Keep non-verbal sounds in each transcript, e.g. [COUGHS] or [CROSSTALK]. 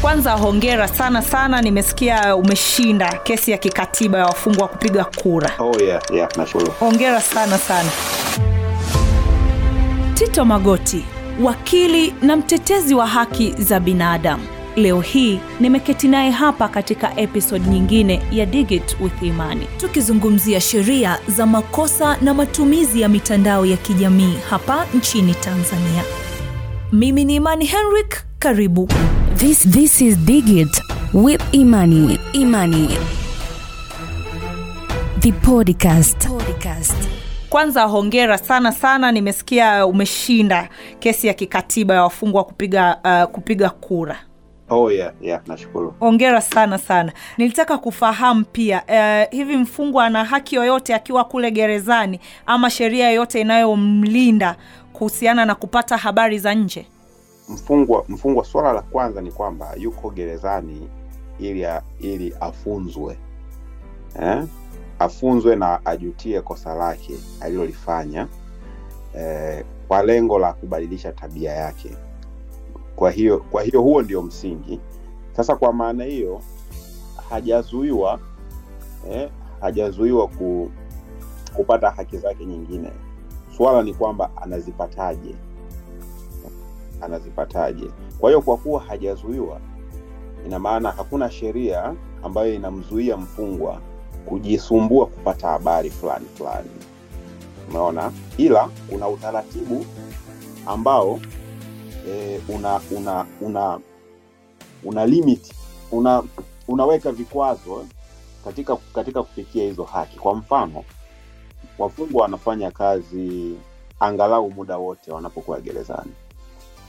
Kwanza hongera sana sana, nimesikia umeshinda kesi ya kikatiba ya wafungwa kupiga kura. Oh, yeah, yeah, nashukuru. Hongera sana sana. Tito Magoti, wakili na mtetezi wa haki za binadamu. Leo hii nimeketi naye hapa katika episode nyingine ya Digit with Imani, tukizungumzia sheria za makosa na matumizi ya mitandao ya kijamii hapa nchini Tanzania. Mimi ni Imani Henrik, karibu. This this is Digit with Imani. Imani. The podcast. podcast. Kwanza hongera sana sana, nimesikia umeshinda kesi ya kikatiba ya wafungwa kupiga, uh, kupiga kura. Oh, yeah, yeah, nashukuru. Hongera sana sana. Nilitaka kufahamu pia uh, hivi mfungwa ana haki yoyote akiwa kule gerezani ama sheria yoyote inayomlinda kuhusiana na kupata habari za nje? Mfungwa, mfungwa, swala la kwanza ni kwamba yuko gerezani ili ili afunzwe eh? Afunzwe na ajutie kosa lake alilolifanya eh, kwa lengo la kubadilisha tabia yake. Kwa hiyo kwa hiyo huo ndio msingi. Sasa kwa maana hiyo hajazuiwa eh, hajazuiwa ku, kupata haki zake nyingine. Swala ni kwamba anazipataje, anazipataje? Kwa hiyo kwa kuwa hajazuiwa, ina maana hakuna sheria ambayo inamzuia mfungwa kujisumbua kupata habari fulani fulani, umeona, ila kuna utaratibu ambao e, una una una una limit una unaweka vikwazo katika katika kufikia hizo haki. Kwa mfano, wafungwa wanafanya kazi angalau muda wote wanapokuwa gerezani,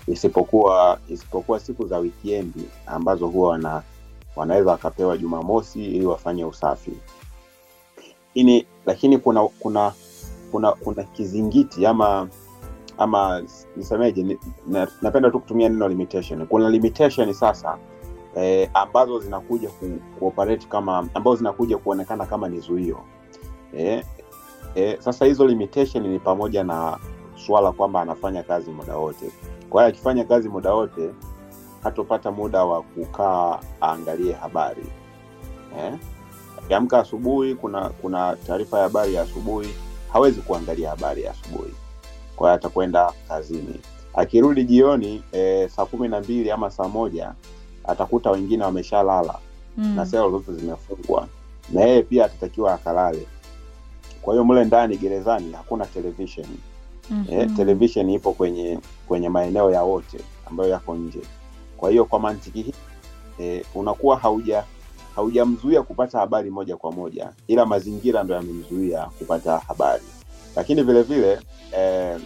isipokuwa isipokuwa siku za wikendi ambazo huwa wana, wanaweza wakapewa Jumamosi ili wafanye usafi ini, lakini kuna kuna kuna kuna kizingiti ama ama nisemeje, napenda tu kutumia neno limitation. Kuna limitation sasa eh, ambazo zinakuja ku, kuoperate kama ambazo zinakuja kuonekana kama ni zuio eh, eh, sasa hizo limitation ni pamoja na suala kwamba anafanya kazi muda wote. Kwa hiyo akifanya kazi muda wote hatopata muda wa kukaa aangalie habari eh? Akiamka asubuhi, kuna kuna taarifa ya habari ya asubuhi, hawezi kuangalia habari ya asubuhi kwa hiyo atakwenda kazini. Akirudi jioni eh, saa kumi na mbili ama saa moja atakuta wengine wameshalala Mm. na sela zote zimefungwa, na yeye pia atatakiwa akalale. Kwa hiyo mle ndani gerezani hakuna television Mhm. eh, television ipo kwenye kwenye maeneo ya wote ambayo yako nje. Kwa hiyo kwa mantiki hii eh, unakuwa hauja haujamzuia kupata habari moja kwa moja, ila mazingira ndo yamemzuia kupata habari. Lakini vile vile eh,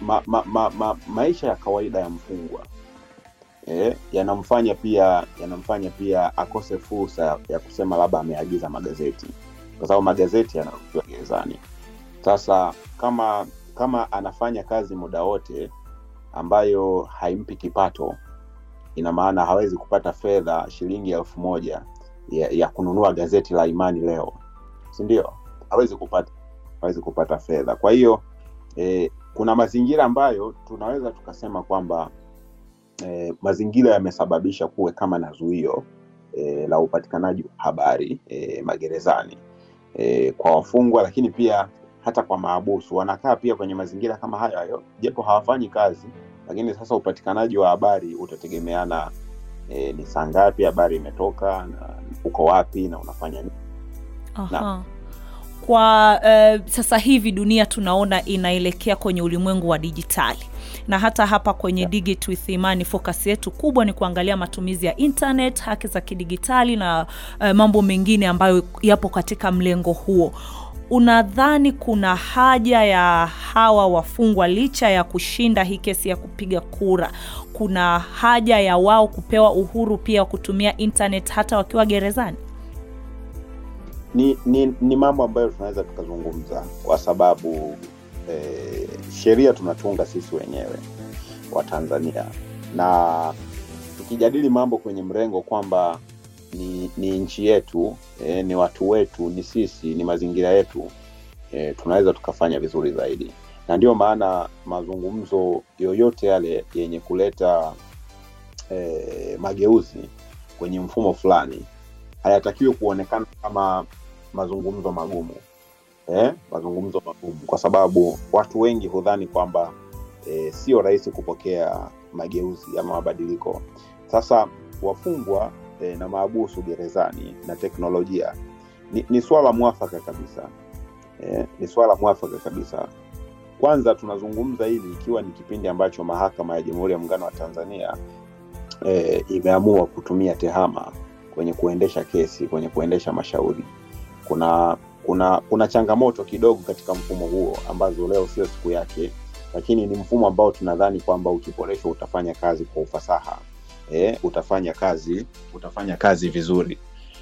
ma, ma, ma, ma, maisha ya kawaida ya mfungwa eh, yanamfanya pia yanamfanya pia akose fursa ya kusema labda ameagiza magazeti, kwa sababu magazeti yanaruhusiwa gerezani. Sasa kama kama anafanya kazi muda wote ambayo haimpi kipato, ina maana hawezi kupata fedha shilingi elfu moja ya, ya kununua gazeti la Imani Leo, si ndio? Hawezi kupata hawezi kupata fedha. Kwa hiyo eh, kuna mazingira ambayo tunaweza tukasema kwamba eh, mazingira yamesababisha kuwe kama na zuio eh, la upatikanaji wa habari eh, magerezani eh, kwa wafungwa, lakini pia hata kwa maabusu wanakaa pia kwenye mazingira kama hayo hayo, japo hawafanyi kazi, lakini sasa upatikanaji wa habari utategemeana e, ni saa ngapi habari imetoka na uko wapi na unafanya nini. Aha. Kwa uh, sasa hivi dunia tunaona inaelekea kwenye ulimwengu wa dijitali na hata hapa kwenye Yeah. Digit with Imani focus yetu kubwa ni kuangalia matumizi ya internet, haki za kidigitali na uh, mambo mengine ambayo yapo katika mlengo huo. Unadhani kuna haja ya hawa wafungwa licha ya kushinda hii kesi ya kupiga kura, kuna haja ya wao kupewa uhuru pia wa kutumia internet hata wakiwa gerezani? Ni, ni, ni mambo ambayo tunaweza tukazungumza kwa sababu eh, sheria tunatunga sisi wenyewe wa Tanzania, na tukijadili mambo kwenye mrengo kwamba ni, ni nchi yetu e, ni watu wetu, ni sisi, ni mazingira yetu e, tunaweza tukafanya vizuri zaidi, na ndio maana mazungumzo yoyote yale yenye kuleta eh, mageuzi kwenye mfumo fulani hayatakiwi kuonekana kama mazungumzo magumu eh, mazungumzo magumu. Kwa sababu watu wengi hudhani kwamba eh, sio rahisi kupokea mageuzi ama mabadiliko. Sasa wafungwa eh, na maabusu gerezani na teknolojia. Ni, ni swala mwafaka kabisa. E, ni swala mwafaka kabisa. Kwanza tunazungumza hili ikiwa ni kipindi ambacho mahakama ya jamhuri ya muungano wa tanzania e, imeamua kutumia tehama kwenye kuendesha kesi kwenye kuendesha mashauri. Kuna kuna kuna changamoto kidogo katika mfumo huo ambazo leo sio siku yake lakini ni mfumo ambao tunadhani kwamba ukiboreshwa utafanya kazi kwa ufasaha e, utafanya kazi utafanya kazi vizuri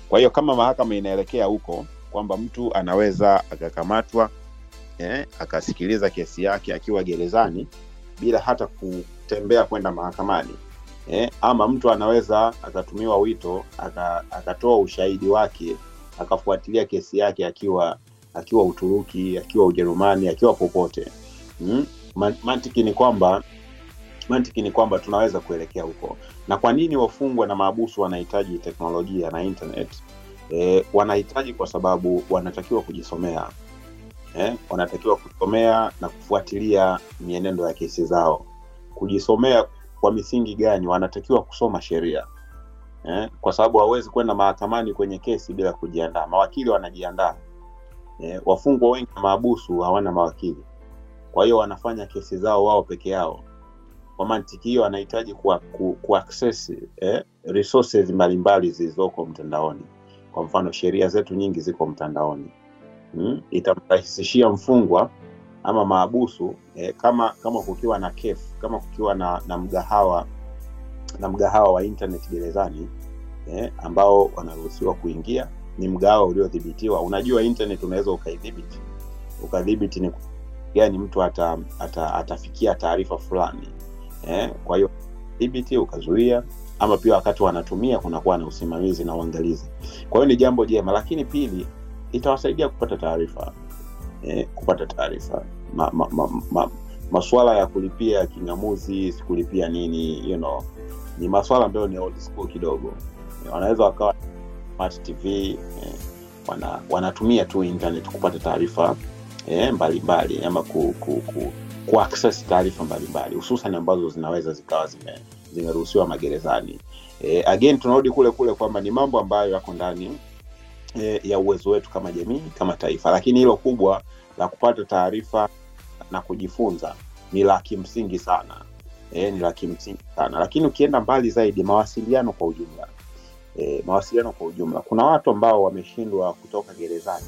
kwa hiyo kama mahakama inaelekea huko kwamba mtu anaweza akakamatwa eh, akasikiliza kesi yake akiwa gerezani bila hata kutembea kwenda mahakamani eh, ama mtu anaweza akatumiwa wito aka- akatoa ushahidi wake akafuatilia kesi yake akiwa akiwa Uturuki, akiwa Ujerumani, akiwa popote mm? Mantiki ni kwamba mantiki ni kwamba tunaweza kuelekea huko. Na kwa nini wafungwa na maabusu wanahitaji teknolojia na internet? E, wanahitaji kwa sababu wanatakiwa kujisomea eh, wanatakiwa kusomea na kufuatilia mienendo ya kesi zao. Kujisomea kwa misingi gani? Wanatakiwa kusoma sheria eh, kwa sababu hawezi kwenda mahakamani kwenye kesi bila kujiandaa. Mawakili wanajiandaa eh, wafungwa wengi na maabusu hawana mawakili, kwa hiyo wanafanya kesi zao wao peke yao. Kwa mantiki hiyo, anahitaji ku, ku, ku eh, resources mbalimbali zilizoko mtandaoni. Kwa mfano, sheria zetu nyingi ziko mtandaoni hmm? itamrahisishia mfungwa ama maabusu eh, kama kama kukiwa na kef, kama kukiwa na, na mgahawa na mgahawa wa internet gerezani eh, ambao wanaruhusiwa kuingia ni mgahawa uliodhibitiwa. Unajua internet unaweza ukaidhibiti, ukadhibiti ni gani mtu ata, ata, atafikia taarifa fulani eh, kwa hiyo dhibiti ukazuia, ama pia wakati wanatumia kunakuwa na usimamizi na uangalizi. Kwa hiyo ni jambo jema, lakini pili itawasaidia kupata taarifa. Eh, kupata taarifa. Ma, ma, ma, ma, masuala ya kulipia kingamuzi sikulipia nini you know, ni maswala ambayo ni old school kidogo. Wanaweza wakawa smart tv eh, wana, wanatumia tu internet kupata taarifa eh, mbalimbali ama ku, ku, ku, ku taarifa mbalimbali hususan ambazo zinaweza zikawa zime zimeruhusiwa magerezani. E, again tunarudi kule kule kwamba ni mambo ambayo yako ndani e, ya uwezo wetu kama jamii kama taifa. Lakini hilo kubwa la kupata taarifa na kujifunza ni la kimsingi sana. E, ni la kimsingi sana. Lakini ukienda mbali zaidi mawasiliano kwa ujumla. E, mawasiliano kwa ujumla. Kuna watu ambao wameshindwa kutoka gerezani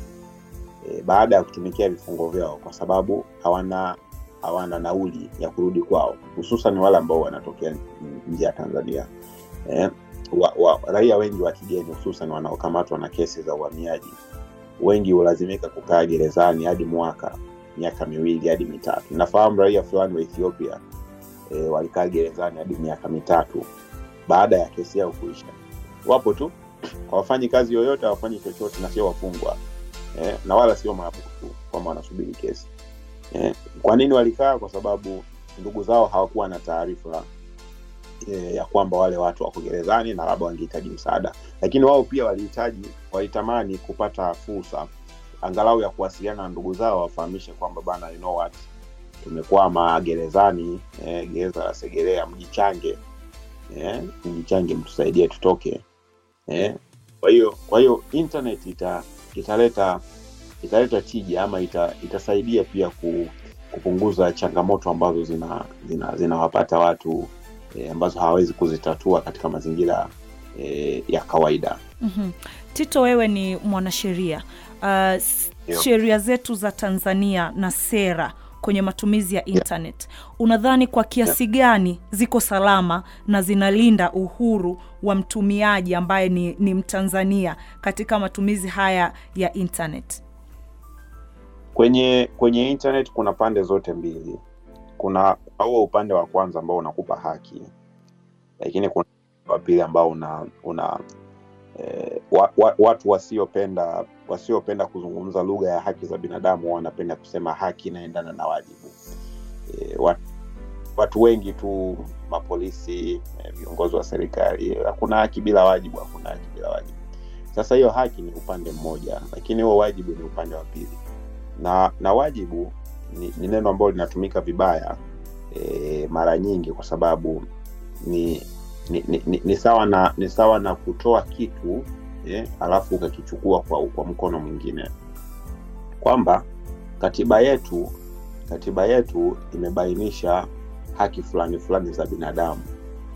e, baada ya kutumikia vifungo vyao kwa sababu hawana hawana nauli ya kurudi kwao hususan wale ambao wanatokea nje ya tanzania. Eh, wa, wa, raia wengi wa kigeni hususan wanaokamatwa na kesi za uhamiaji wengi hulazimika kukaa gerezani hadi mwaka miaka miwili hadi mitatu. Nafahamu raia fulani wa ethiopia e, walikaa gerezani hadi miaka mitatu baada ya kesi yao kuisha. Wapo tu hawafanyi kazi yoyote hawafanyi chochote na sio wafungwa. E, na wala sio maabutu kwamba wanasubiri kesi e, kwa nini walikaa? Kwa sababu ndugu zao hawakuwa na taarifa eh, ya kwamba wale watu wako gerezani na labda wangehitaji msaada. Lakini wao pia walihitaji walitamani kupata fursa angalau ya kuwasiliana na ndugu zao wafahamishe kwamba bana you know what? Tumekwama gerezani eh, gereza la segerea mjichange eh, mjichange mtusaidie tutoke. Eh. kwa hiyo kwa hiyo internet ita, italeta italeta tija ama ita, itasaidia pia ku, kupunguza changamoto ambazo zinawapata zina, zina watu e, ambazo hawawezi kuzitatua katika mazingira e, ya kawaida. Mm-hmm. tito wewe ni mwanasheria. Uh, sheria zetu za tanzania na sera kwenye matumizi ya internet unadhani kwa kiasi gani ziko salama na zinalinda uhuru wa mtumiaji ambaye ni, ni mtanzania katika matumizi haya ya internet kwenye kwenye internet kuna pande zote mbili. Kuna huo upande wa kwanza ambao unakupa haki lakini kuna wa pili ambao una una eh, wa, wa, watu wasiopenda wasiopenda kuzungumza lugha ya haki za binadamu wanapenda kusema haki inaendana na wajibu. Eh, watu watu wengi tu mapolisi eh, viongozi wa serikali hakuna haki bila wajibu hakuna haki bila wajibu. Sasa hiyo haki ni upande mmoja lakini huo wajibu ni upande wa pili na na wajibu ni, ni neno ambalo linatumika vibaya e, mara nyingi kwa sababu ni ni, ni, ni, ni sawa na ni sawa na kutoa kitu eh, alafu ukakichukua kwa, kwa mkono mwingine kwamba katiba yetu katiba yetu imebainisha haki fulani fulani za binadamu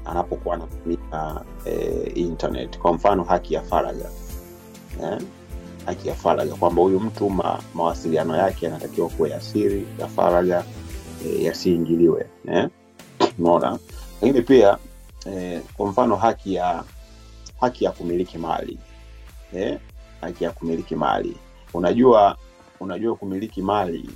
anapokuwa anatumia e, internet kwa mfano haki ya faragha eh? Haki ya faragha kwamba huyu mtu ma, mawasiliano yake yanatakiwa kuwa ya siri ya faragha e, yasiingiliwe eh? lakini pia e, kwa mfano haki ya haki ya kumiliki mali eh? haki ya kumiliki mali. Unajua unajua kumiliki mali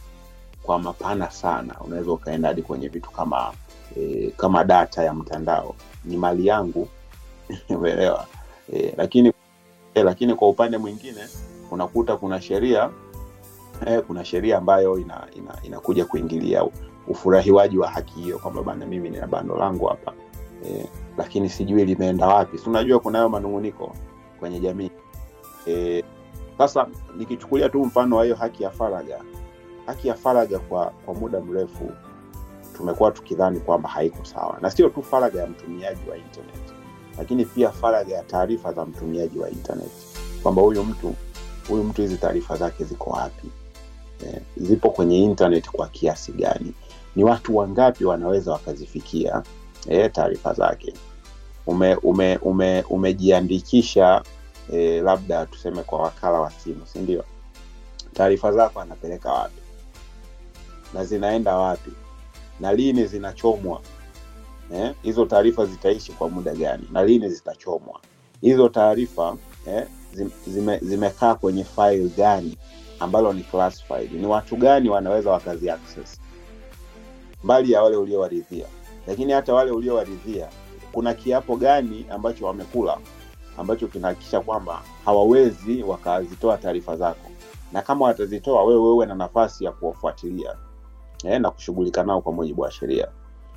kwa mapana sana. Unaweza ukaenda hadi kwenye vitu kama e, kama data ya mtandao. Ni mali yangu. [LAUGHS] Umeelewa? E, lakini e, lakini kwa upande mwingine unakuta kuna sheria eh, kuna sheria ambayo ina, ina, inakuja kuingilia ufurahiwaji wa haki hiyo kwamba bana mimi nina bando langu hapa. Eh, lakini sijui limeenda wapi. Si unajua kunayo manunguniko kwenye jamii. E, sasa nikichukulia tu mfano wa hiyo haki ya faraga haki ya faraga kwa kwa muda mrefu tumekuwa tukidhani kwamba haiko sawa. Na sio tu faraga ya mtumiaji wa internet lakini pia faraga ya taarifa za mtumiaji wa internet. Kwamba huyu mtu huyu mtu hizi taarifa zake ziko wapi? Eh, zipo kwenye internet kwa kiasi gani? Ni watu wangapi wanaweza wakazifikia eh, taarifa zake? Ume ume ume umejiandikisha eh, labda tuseme kwa wakala wa simu si ndio? Taarifa zako anapeleka wapi? Na zinaenda wapi? Na lini zinachomwa? Eh, hizo taarifa zitaishi kwa muda gani? Na lini zitachomwa? Hizo taarifa eh, zim- zime, zimekaa kwenye file gani? Ambalo ni classified. Ni watu gani wanaweza wakazi access? Mbali ya wale uliowaridhia. Lakini hata wale uliowaridhia kuna kiapo gani ambacho wamekula ambacho kinahakikisha kwamba hawawezi wakazitoa taarifa zako? Na kama watazitoa wewe uwe na nafasi ya kuwafuatilia eh, na kushughulika nao kwa mujibu wa sheria.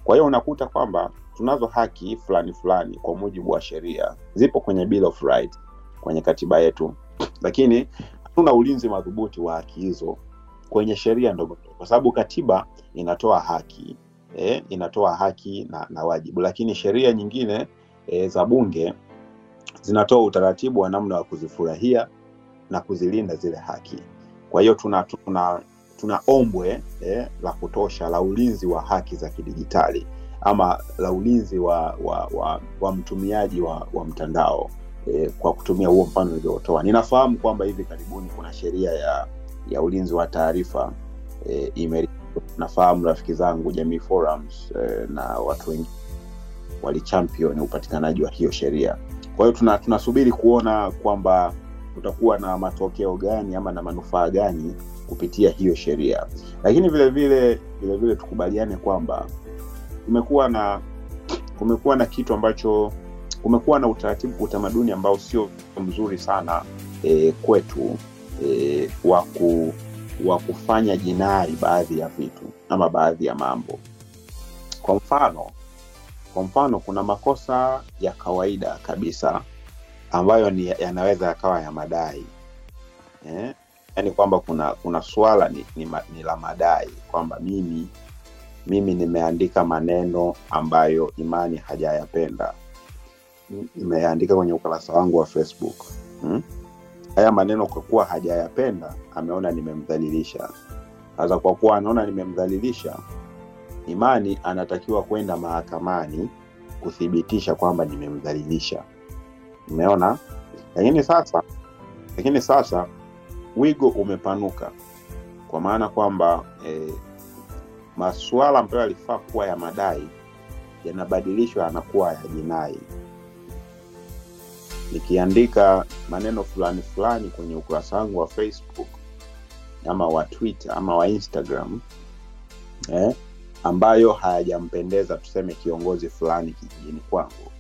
Kwa hiyo unakuta kwamba tunazo haki fulani fulani kwa mujibu wa sheria. Zipo kwenye Bill of Rights, kwenye katiba yetu. Lakini hatuna ulinzi madhubuti wa haki hizo kwenye sheria ndogo kwa sababu katiba inatoa haki eh, inatoa haki na, na wajibu. Lakini sheria nyingine eh, za bunge zinatoa utaratibu wa namna wa kuzifurahia na kuzilinda zile haki. Kwa hiyo tuna tuna tuna ombwe eh, la kutosha la ulinzi wa haki za kidijitali ama la ulinzi wa wa, wa, wa mtumiaji wa, wa mtandao eh, kwa kutumia huo mfano niliotoa. Ninafahamu kwamba hivi karibuni kuna sheria ya ya ulinzi wa taarifa eh, ime nafahamu rafiki zangu jamii forums eh, na watu wengi walichampion upatikanaji wa hiyo sheria. Kwa hiyo tuna, tunasubiri kuona kwamba kutakuwa na matokeo gani ama na manufaa gani kupitia hiyo sheria. Lakini vile vile vile vile tukubaliane kwamba kumekuwa na kumekuwa na kitu ambacho kumekuwa na utaratibu utamaduni ambao sio mzuri sana e, kwetu e, wa waku, wa kufanya jinai baadhi ya vitu ama baadhi ya mambo kwa mfano kwa mfano kuna makosa ya kawaida kabisa ambayo ni yanaweza yakawa ya madai eh? yaani kwamba kuna kuna swala ni, ni, ni la madai kwamba mimi mimi nimeandika maneno ambayo imani hajayapenda nimeandika kwenye ukurasa wangu wa facebook. Hmm? haya maneno kwa kuwa hajayapenda ameona nimemdhalilisha. Sasa kwa kuwa anaona nimemdhalilisha imani anatakiwa kwenda mahakamani kuthibitisha kwamba nimemdhalilisha. Umeona? Lakini sasa lakini sasa wigo umepanuka. Kwa maana kwamba eh, masuala ambayo yalifaa kuwa ya madai yanabadilishwa yanakuwa ya jinai nikiandika maneno fulani fulani kwenye ukurasa wangu wa facebook ama wa twitter ama wa instagram eh, ambayo hayajampendeza tuseme kiongozi fulani kijijini kwangu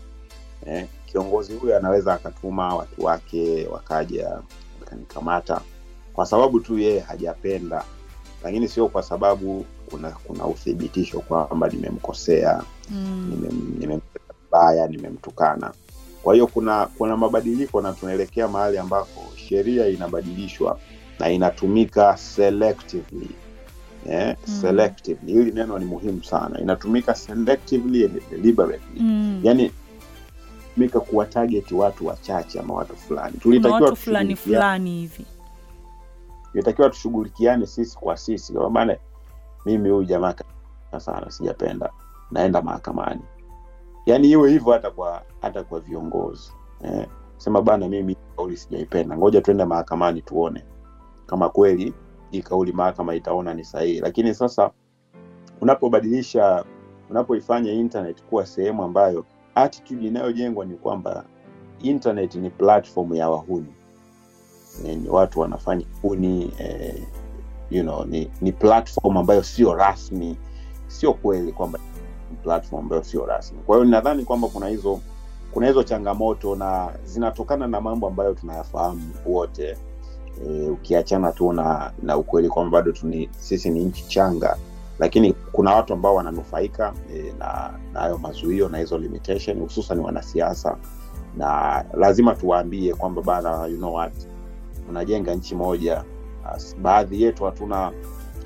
eh, kiongozi huyo anaweza akatuma watu wake wakaja wakanikamata kwa sababu tu yeye hajapenda lakini sio kwa sababu kuna kuna uthibitisho kwamba nimemkosea Mm. nimem- vibaya nimemtukana kwa hiyo kuna kuna mabadiliko na tunaelekea mahali ambako sheria inabadilishwa na inatumika selectively Yeah, Mm. selectively. Hili neno ni muhimu sana. Inatumika selectively and deliberately. Mm. yani mika kuwa target watu wachache ama watu fulani. Tulitakiwa fulani fulani hivi. Ilitakiwa tushughulikiane sisi kwa sisi. Kwa maana mimi huyu jamaa sana sijapenda. Naenda mahakamani yaani iwe hivyo hata kwa hata kwa viongozi. Eh, sema bana mimi kauli sijaipenda. Ngoja tuende mahakamani tuone. Kama kweli hii kauli mahakama itaona ni sahihi. Lakini sasa unapobadilisha unapoifanya internet kuwa sehemu ambayo attitude inayojengwa ni kwamba internet ni platform ya wahuni. Eh, ni watu wanafanya huni eh, you know, ni, ni platform ambayo sio rasmi sio kweli kwamba platform ambayo sio rasmi. Kwa hiyo ninadhani kwamba kuna hizo kuna hizo changamoto na zinatokana na mambo ambayo tunayafahamu wote. E, ukiachana tu na na ukweli kwamba bado tuni, sisi ni nchi changa lakini kuna watu ambao wananufaika e, na na hayo mazuio na hizo limitation hususan wanasiasa. Na lazima tuwaambie kwamba bana you know what? Tunajenga nchi moja baadhi yetu hatuna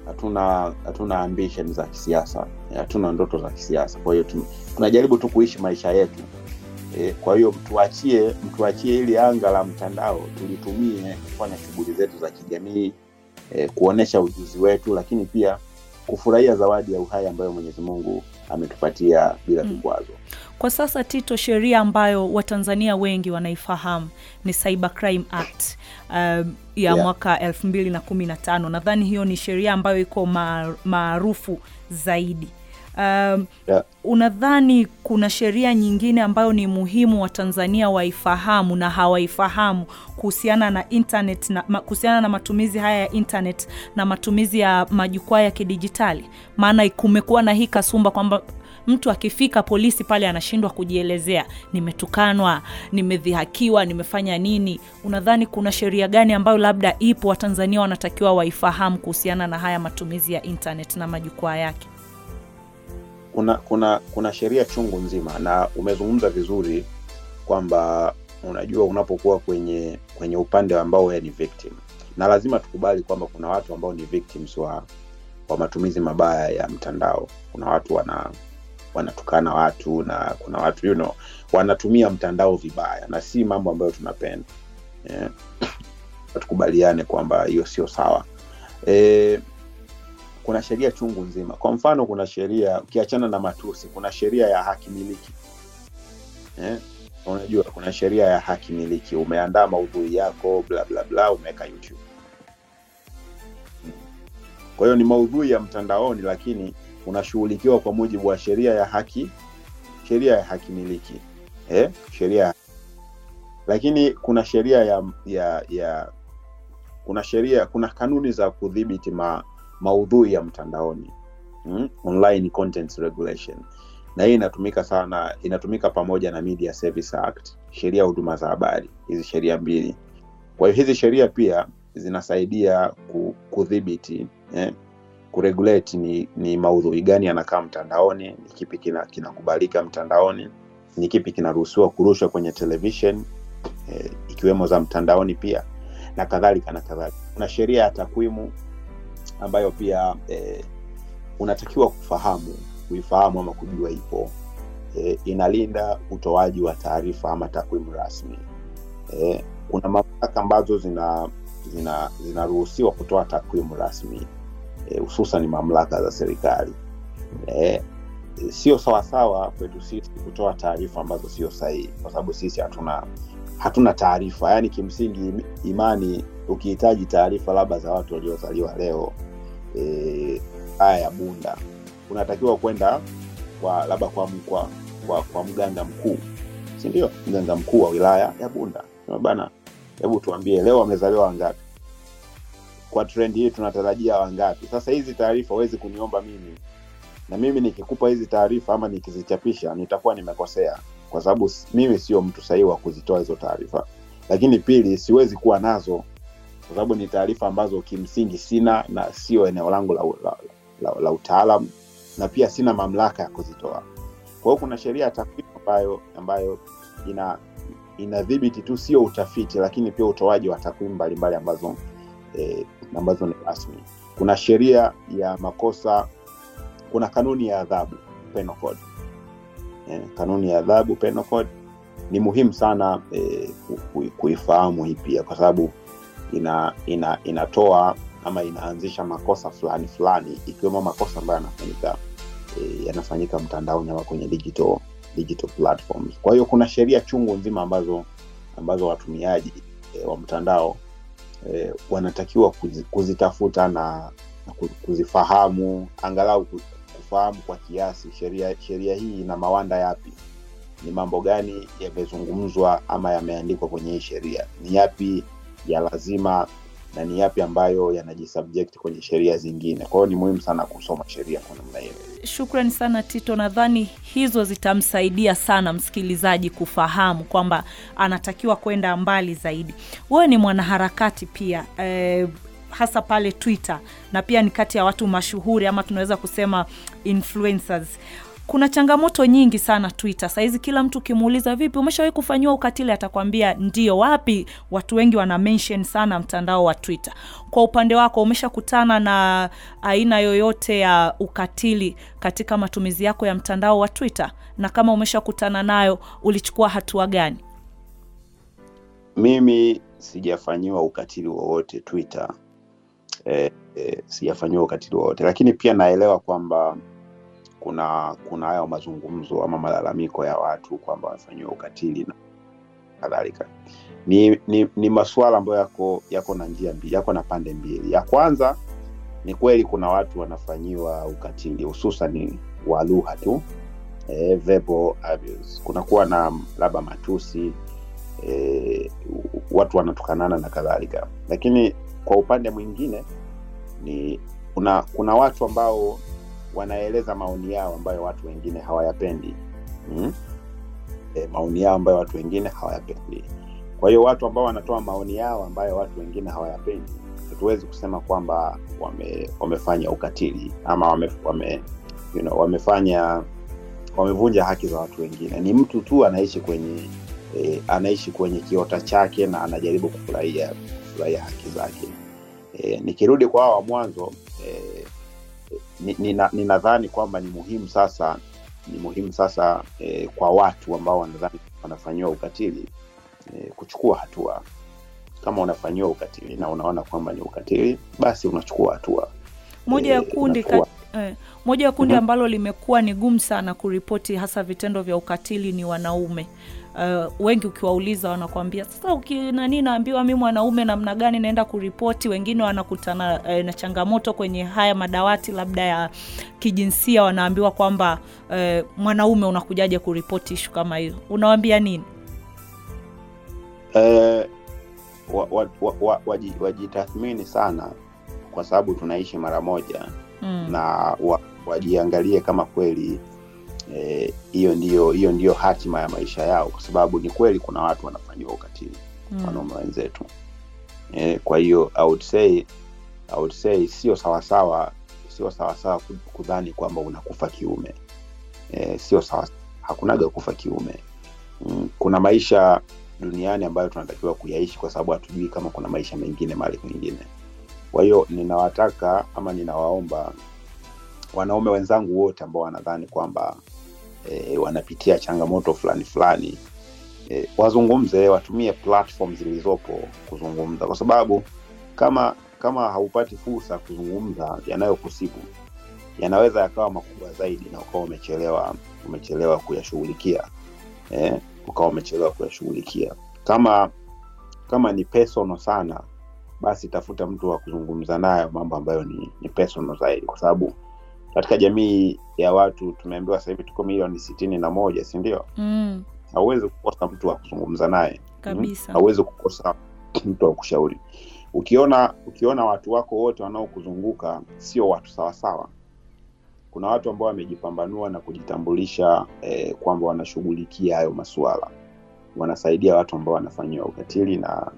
hatuna hatuna ambition za kisiasa. Eh, hatuna ndoto za kisiasa. Kwa hiyo tunajaribu tu kuishi maisha yetu. E, kwa hiyo mtuachie mtuachie ili anga la mtandao tulitumie kufanya shughuli zetu za kijamii e, kuonesha ujuzi wetu lakini pia kufurahia zawadi ya uhai ambayo mwenyezi mungu ametupatia bila Mm. vikwazo kwa sasa tito sheria ambayo watanzania wengi wanaifahamu ni cyber crime act um, ya Yeah. mwaka 2015 nadhani hiyo ni sheria ambayo iko maarufu zaidi um, Yeah. unadhani kuna sheria nyingine ambayo ni muhimu watanzania waifahamu na hawaifahamu kuhusiana na internet na ma- kuhusiana na matumizi haya ya internet na matumizi ya majukwaa ya kidijitali? Maana kumekuwa na hii kasumba kwamba mtu akifika polisi pale anashindwa kujielezea. Nimetukanwa nimedhihakiwa nimefanya nini? Unadhani kuna sheria gani ambayo labda ipo watanzania wanatakiwa waifahamu kuhusiana na haya matumizi ya internet na majukwaa yake kuna kuna kuna sheria chungu nzima na umezungumza vizuri kwamba unajua unapokuwa kwenye kwenye upande ambao wewe ni victim. Na lazima tukubali kwamba kuna watu ambao ni victims wa wa matumizi mabaya ya mtandao. Kuna watu wana wanatukana watu na kuna watu you know, wanatumia mtandao vibaya na si mambo ambayo tunapenda. Yeah. [COUGHS] tukubaliane kwamba hiyo sio sawa. E, kuna sheria chungu nzima kwa mfano kuna sheria ukiachana na matusi kuna sheria ya haki miliki eh? unajua kuna sheria ya haki miliki umeandaa maudhui yako bla bla bla umeweka youtube kwa hiyo ni maudhui ya mtandaoni lakini unashughulikiwa kwa mujibu wa sheria ya haki sheria ya haki miliki eh? sheria lakini kuna sheria ya ya ya kuna sheria kuna kanuni za kudhibiti ma, maudhui ya mtandaoni mm? online content regulation na hii inatumika sana inatumika pamoja na media service act sheria huduma za habari hizi sheria mbili kwa hiyo hizi sheria pia zinasaidia kudhibiti eh? kuregulate ni, ni maudhui gani yanakaa mtandaoni ni kipi kina- kinakubalika mtandaoni ni kipi kinaruhusiwa kurushwa kwenye television eh, ikiwemo za mtandaoni pia na kadhalika na kadhalika kuna sheria ya takwimu ambayo pia eh, unatakiwa kufahamu kuifahamu ama kujua ipo eh, inalinda utoaji wa taarifa ama takwimu rasmi. Eh, kuna mamlaka ambazo zina zina zinaruhusiwa kutoa takwimu rasmi eh, hususan mamlaka za serikali. Eh, sio sawasawa kwetu sisi kutoa taarifa ambazo sio sahihi kwa sababu sisi hatuna hatuna taarifa. Yaani kimsingi imani ukihitaji taarifa labda za watu waliozaliwa leo eh, haya ya bunda. Unatakiwa kwenda kwa labda kwa, kwa, kwa, kwa mganga mkuu. Si ndio? Mganga mkuu wa wilaya ya bunda. Bana hebu tuambie leo wamezaliwa wangapi? Kwa trend hii tunatarajia wangapi? Sasa hizi taarifa huwezi kuniomba mimi. Na mimi nikikupa hizi taarifa ama nikizichapisha nitakuwa nimekosea. Kwa sababu mimi sio mtu sahihi wa kuzitoa hizo taarifa. Lakini pili siwezi kuwa nazo kwa sababu ni taarifa ambazo kimsingi sina na sio eneo langu la, la, la, la utaalam na pia sina mamlaka ya kuzitoa. Kwa hiyo kuna sheria ya takwimu ambayo ambayo ina inadhibiti tu sio utafiti lakini pia utoaji wa takwimu mbalimbali ambazo eh, ambazo ni rasmi. Kuna sheria ya makosa kuna kanuni ya adhabu eh, kanuni ya adhabu ni muhimu sana eh, ku- ku- kuifahamu hii pia kwa sababu ina, ina inatoa ama inaanzisha makosa fulani fulani ikiwemo makosa ambayo yanafanyika e, yanafanyika mtandaoni ama kwenye digital, digital platforms. Kwa hiyo kuna sheria chungu nzima ambazo ambazo watumiaji e, wa mtandao e, wanatakiwa kuzitafuta na, kuzifahamu angalau kufahamu kwa kiasi sheria sheria hii ina mawanda yapi ni mambo gani yamezungumzwa ama yameandikwa kwenye hii sheria ni yapi ya lazima na ni yapi ambayo yanajisubject kwenye sheria zingine kwa hiyo ni muhimu sana kusoma sheria kwa namna hiyo Shukrani sana Tito, nadhani hizo zitamsaidia sana msikilizaji kufahamu kwamba anatakiwa kwenda mbali zaidi. Wewe ni mwanaharakati pia eh, hasa pale Twitter na pia ni kati ya watu mashuhuri ama tunaweza kusema influencers. Kuna changamoto nyingi sana Twitter sahizi. Kila mtu ukimuuliza, vipi, umeshawahi kufanyiwa ukatili, atakwambia ndio. Wapi? Watu wengi wana mention sana mtandao wa Twitter. Kwa upande wako, umeshakutana na aina yoyote ya ukatili katika matumizi yako ya mtandao wa Twitter? Na kama umeshakutana nayo, ulichukua hatua gani? mimi sijafanyiwa ukatili wowote twitter eh, eh, sijafanyiwa ukatili wowote lakini pia naelewa kwamba kuna kuna hayo mazungumzo ama malalamiko ya watu kwamba wamefanyiwa ukatili na kadhalika. Ni, ni, ni masuala ambayo yako yako na njia mbili yako na pande mbili. Ya kwanza ni kweli kuna watu wanafanyiwa ukatili hususan wa lugha tu. E, verbal abuse. Kunakuwa na labda matusi e, watu wanatukanana na kadhalika. Lakini kwa upande mwingine ni kuna kuna watu ambao wanaeleza maoni yao ambayo watu wengine hawayapendi. Mm? e, maoni yao ambayo watu wengine hawayapendi. Kwa hiyo watu ambao wanatoa maoni yao ambayo watu wengine hawayapendi hatuwezi kusema kwamba wame, wamefanya ukatili ama wame, wame, you know, wamefanya wamevunja haki za watu wengine. Ni mtu tu anaishi kwenye e, anaishi kwenye kiota chake na anajaribu kufurahia kufurahia haki zake. E, nikirudi kwa hawa wa mwanzo e, ni- nina- ninadhani kwamba ni muhimu sasa ni muhimu sasa eh, kwa watu ambao wanadhani wanafanyiwa ukatili eh, kuchukua hatua. Kama unafanyiwa ukatili na unaona kwamba ni ukatili basi unachukua hatua. Moja ya Eh, kundi eh, eh, moja ya kundi Mhm. ambalo limekuwa ni gumu sana kuripoti hasa vitendo vya ukatili ni wanaume uh, wengi ukiwauliza wanakwambia sasa ukinani naambiwa mi mwanaume namna gani naenda kuripoti? Wengine wanakutana uh, na changamoto kwenye haya madawati labda ya kijinsia wanaambiwa kwamba uh, mwanaume unakujaje kuripoti ishu kama hiyo? Unawambia nini? Eh, wa, wa, wa, wa, wajitathmini sana kwa sababu tunaishi mara moja mm. na wa, wajiangalie kama kweli eh, hiyo ndio hiyo ndio hatima ya maisha yao kwa sababu ni kweli kuna watu wanafanyiwa ukatili mm. wanaume wenzetu. E, kwa hiyo I would say, I would say sio sawasawa sio sawasawa kudhani kwamba unakufa kiume. E, sio sawa hakunaga kufa kiume. Mm, kuna maisha duniani ambayo tunatakiwa kuyaishi kwa sababu hatujui kama kuna maisha mengine mahali kwingine. Kwa hiyo ninawataka ama ninawaomba wanaume wenzangu wote ambao wanadhani kwamba e, wanapitia changamoto fulani fulani e, wazungumze watumie platform zilizopo kuzungumza. Kwa sababu kama kama haupati fursa ya kuzungumza yanayokusibu yanaweza yakawa makubwa zaidi na ukawa umechelewa umechelewa kuyashughulikia eh, ukawa umechelewa kuyashughulikia. Kama kama ni personal sana basi tafuta mtu wa kuzungumza nayo mambo ambayo ni, ni personal zaidi. Kwa sababu katika jamii ya watu tumeambiwa sasa hivi tuko milioni sitini na moja si ndio? Mm, hauwezi kukosa mtu wa kuzungumza naye. Kabisa. Hauwezi kukosa mtu wa kushauri. Ukiona ukiona watu wako wote wanaokuzunguka sio watu sawasawa kuna watu ambao wamejipambanua na kujitambulisha eh, kwamba wanashughulikia hayo masuala wanasaidia watu ambao wanafanyiwa ukatili na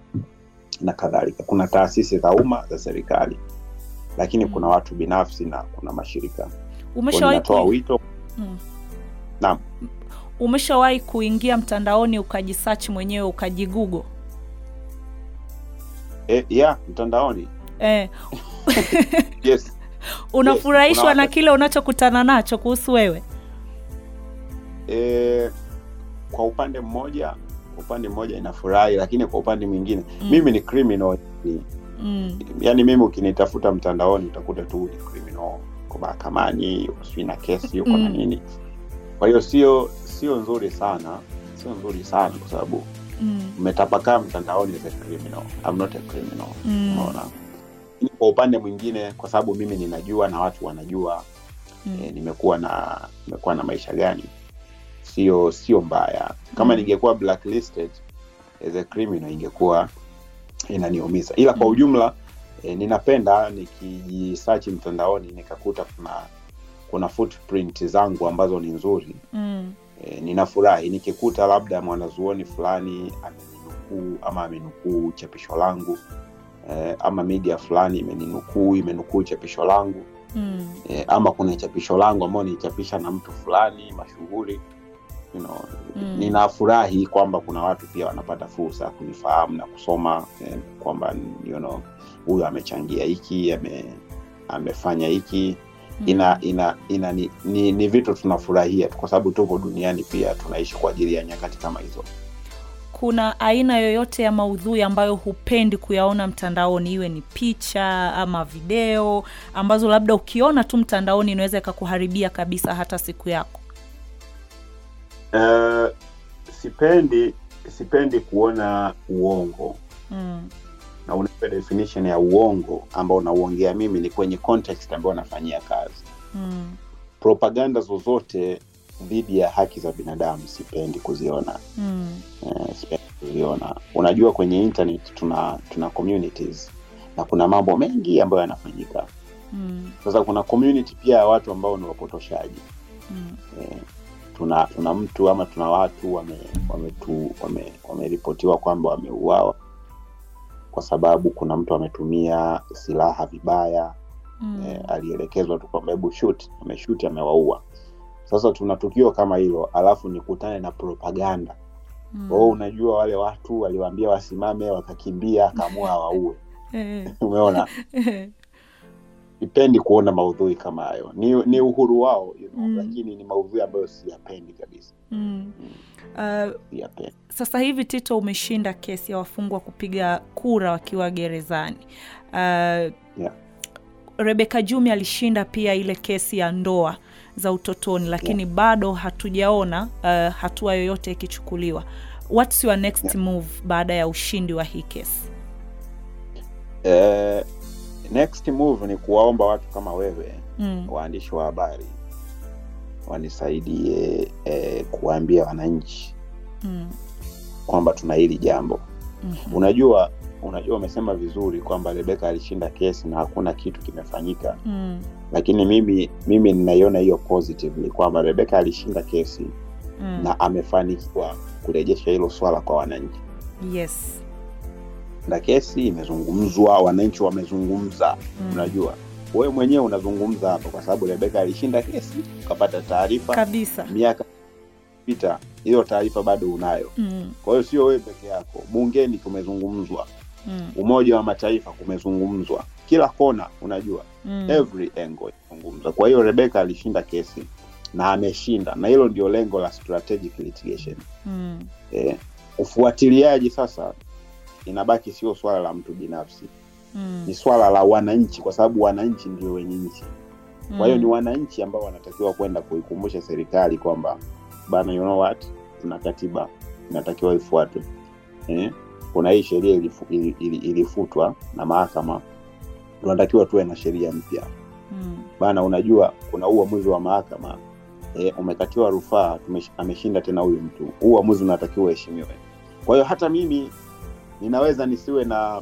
na kadhalika. Kuna taasisi za umma za serikali lakini kuna watu binafsi na kuna mashirika umeshawahi ku... wito mm. Naam. umeshawahi kuingia mtandaoni ukajisearch mwenyewe ukajigugo e, ya mtandaoni e. [LAUGHS] yes [LAUGHS] unafurahishwa yes, na kile unachokutana nacho kuhusu wewe e, kwa upande mmoja upande mmoja inafurahi lakini kwa upande mwingine Mm. mimi ni criminal ni, mm. yani mimi ukinitafuta mtandaoni utakuta tu ni criminal uko mahakamani usi sijui na kesi uko na Mm. nini kwa hiyo sio sio nzuri sana sio nzuri sana kwa sababu Mm. umetapakaa mtandaoni as a criminal I'm not a criminal Mm. unaona kwa upande mwingine kwa sababu mimi ninajua na watu wanajua Mm. e, nimekuwa na nimekuwa na maisha gani sio sio mbaya kama Mm. ningekuwa blacklisted as a criminal ingekuwa inaniumiza ila kwa Mm. ujumla e, ninapenda nikijisachi mtandaoni nikakuta kuna kuna footprint zangu ambazo ni nzuri Mm. e, ninafurahi nikikuta labda mwanazuoni fulani ameninukuu ama amenukuu chapisho langu e, ama media fulani imeninukuu imenukuu chapisho langu Mm. e, ama kuna chapisho langu ambao nichapisha na mtu fulani mashuhuri you know, Mm. ninafurahi kwamba kuna watu pia wanapata fursa ya kunifahamu na kusoma eh, kwamba you know, huyu amechangia hiki ame, amefanya hiki. Ina ina ina ni, ni, ni vitu tunafurahia kwa sababu tupo duniani pia tunaishi kwa ajili ya nyakati kama hizo. Kuna aina yoyote ya maudhui ambayo hupendi kuyaona mtandaoni? Iwe ni picha ama video ambazo labda ukiona tu mtandaoni inaweza ikakuharibia kabisa hata siku yako uh, sipendi sipendi kuona uongo mm. na unaa definition ya uongo ambao unauongea mimi ni kwenye context ambayo nafanyia kazi Mm. propaganda zozote dhidi ya haki za binadamu sipendi kuziona Mm. uh, sipendi kuziona unajua kwenye internet tuna tuna communities na kuna mambo mengi ambayo yanafanyika Mm. sasa kuna community pia ya watu ambao ni wapotoshaji Mm. eh, tuna tuna mtu ama tuna watu wameripotiwa wame wame, wame, kwamba wameuawa kwa sababu kuna mtu ametumia silaha vibaya Mm. E, alielekezwa tu kwamba hebu shoot ameshuti amewaua sasa tuna tukio kama hilo alafu nikutane na propaganda Mm. oh, unajua wale watu waliwaambia wasimame wakakimbia akaamua [LAUGHS] awaue Eh. umeona [LAUGHS] sipendi kuona maudhui kama hayo ni, ni uhuru wao you know, Mm. lakini ni maudhui ambayo siyapendi kabisa Mm. Uh, siyapendi sasa hivi tito umeshinda kesi ya wafungwa kupiga kura wakiwa gerezani uh, Yeah. rebeka jumi alishinda pia ile kesi ya ndoa za utotoni lakini bado hatujaona uh, hatua yoyote ikichukuliwa what's your next Yeah. move baada ya ushindi wa hii kesi eh, next move ni kuwaomba watu kama wewe mm. waandishi wa habari wanisaidie eh, kuwaambia wananchi Mm. kwamba tuna hili jambo Mhm. unajua unajua umesema vizuri kwamba rebeka alishinda kesi na hakuna kitu kimefanyika Mm. lakini mimi mimi ninaiona hiyo positively kwamba rebeka alishinda kesi Mm. na amefanikiwa kurejesha hilo swala kwa wananchi yes na kesi imezungumzwa wananchi wamezungumza Mm. unajua wewe mwenyewe unazungumza hapa kwa sababu rebeka alishinda kesi ukapata taarifa kabisa miaka pita hiyo taarifa bado unayo mm. kwa hiyo sio wewe peke yako bungeni kumezungumzwa Mm. umoja wa mataifa kumezungumzwa kila kona unajua Mm. every angle imezungumzwa kwa hiyo rebeka alishinda kesi na ameshinda na hilo ndio lengo la strategic litigation Mm. eh, ufuatiliaji sasa inabaki sio swala la mtu binafsi. Mm. ni swala la wananchi kwa sababu wananchi ndio wenye nchi. Kwa hiyo Mm. ni wananchi ambao wanatakiwa kwenda kuikumbusha serikali kwamba bana you know what? Tuna katiba inatakiwa ifuatwe. Eh? kuna hii sheria ilifu, il, il, ilifutwa na mahakama. Tunatakiwa tuwe na sheria mpya. Mm. bana unajua kuna huu uamuzi wa mahakama. E, umekatiwa rufaa ameshinda tena huyu mtu. Huu uamuzi unatakiwa heshimiwe kwa hiyo hata mimi ninaweza nisiwe na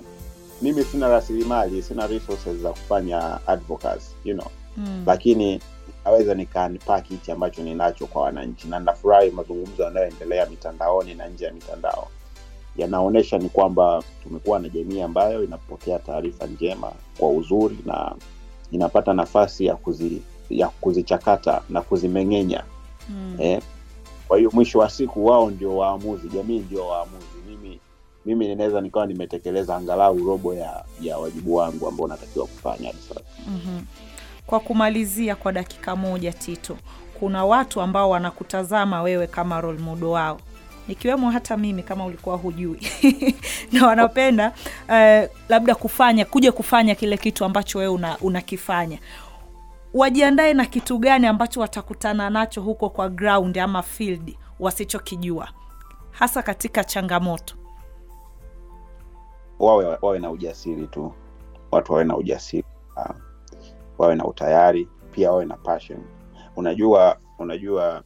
mimi sina rasilimali sina resources za kufanya advocacy you know Mm. lakini naweza nikaanpak hichi ambacho ninacho kwa wananchi na nafurahi mazungumzo yanayoendelea mitandaoni na nje ya mitandao yanaonyesha ni kwamba tumekuwa na jamii ambayo inapokea taarifa njema kwa uzuri na inapata nafasi ya kuzi, ya kuzichakata na kuzimeng'enya Mm. eh. Kwa hiyo mwisho wa siku wao ndio waamuzi, jamii ndio waamuzi. Mimi mimi ninaweza nikawa nimetekeleza angalau robo ya ya wajibu wangu ambao natakiwa kufanya hadi sasa. Mhm. Kwa kumalizia kwa dakika moja, Tito, kuna watu ambao wanakutazama wewe kama role model wao. Nikiwemo hata mimi kama ulikuwa hujui. [LAUGHS] Na wanapenda uh, labda kufanya kuja kufanya kile kitu ambacho wewe una, unakifanya. Wajiandae na kitu gani ambacho watakutana nacho huko kwa ground ama field wasichokijua? Hasa katika changamoto Wawe wawe na ujasiri tu, watu wawe na ujasiri uh, wawe na utayari pia, wawe na passion. Unajua, unajua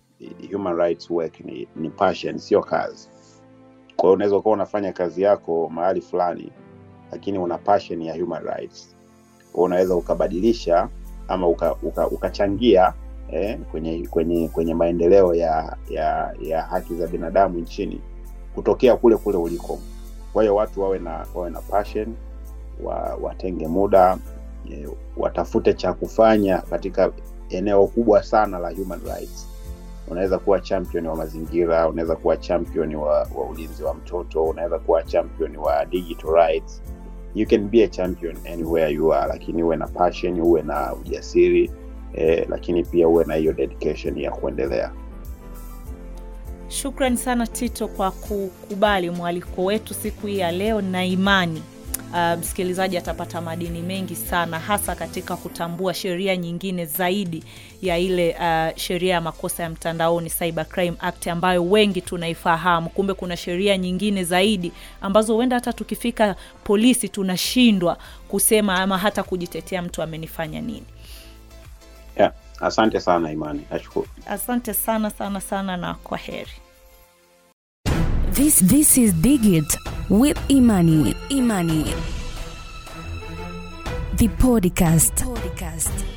human rights work ni, ni passion, sio kazi. Kwa hiyo unaweza ukawa unafanya kazi yako mahali fulani, lakini una passion ya human rights, unaweza ukabadilisha ama uka, uka, ukachangia eh, kwenye kwenye kwenye maendeleo ya, ya ya haki za binadamu nchini kutokea kule kule uliko. Kwa hiyo watu wawe na wawe na passion, wa, watenge muda e, watafute cha kufanya katika eneo kubwa sana la human rights. Unaweza kuwa champion wa mazingira, unaweza kuwa champion wa, wa ulinzi wa mtoto, unaweza kuwa champion wa digital rights. You can be a champion anywhere you are, lakini uwe na passion, uwe na ujasiri eh, lakini pia uwe na hiyo dedication ya kuendelea. Shukrani sana Tito kwa kukubali mwaliko wetu siku hii ya leo, na imani uh, msikilizaji atapata madini mengi sana, hasa katika kutambua sheria nyingine zaidi ya ile uh, sheria ya makosa ya mtandaoni Cyber Crime Act ambayo wengi tunaifahamu. Kumbe kuna sheria nyingine zaidi ambazo huenda hata tukifika polisi tunashindwa kusema ama hata kujitetea mtu amenifanya nini. Yeah. Asante sana Imani, nashukuru. Asante sana sana sana na kwa heri. This this is Digit with Imani. Imani. The podcast. The podcast.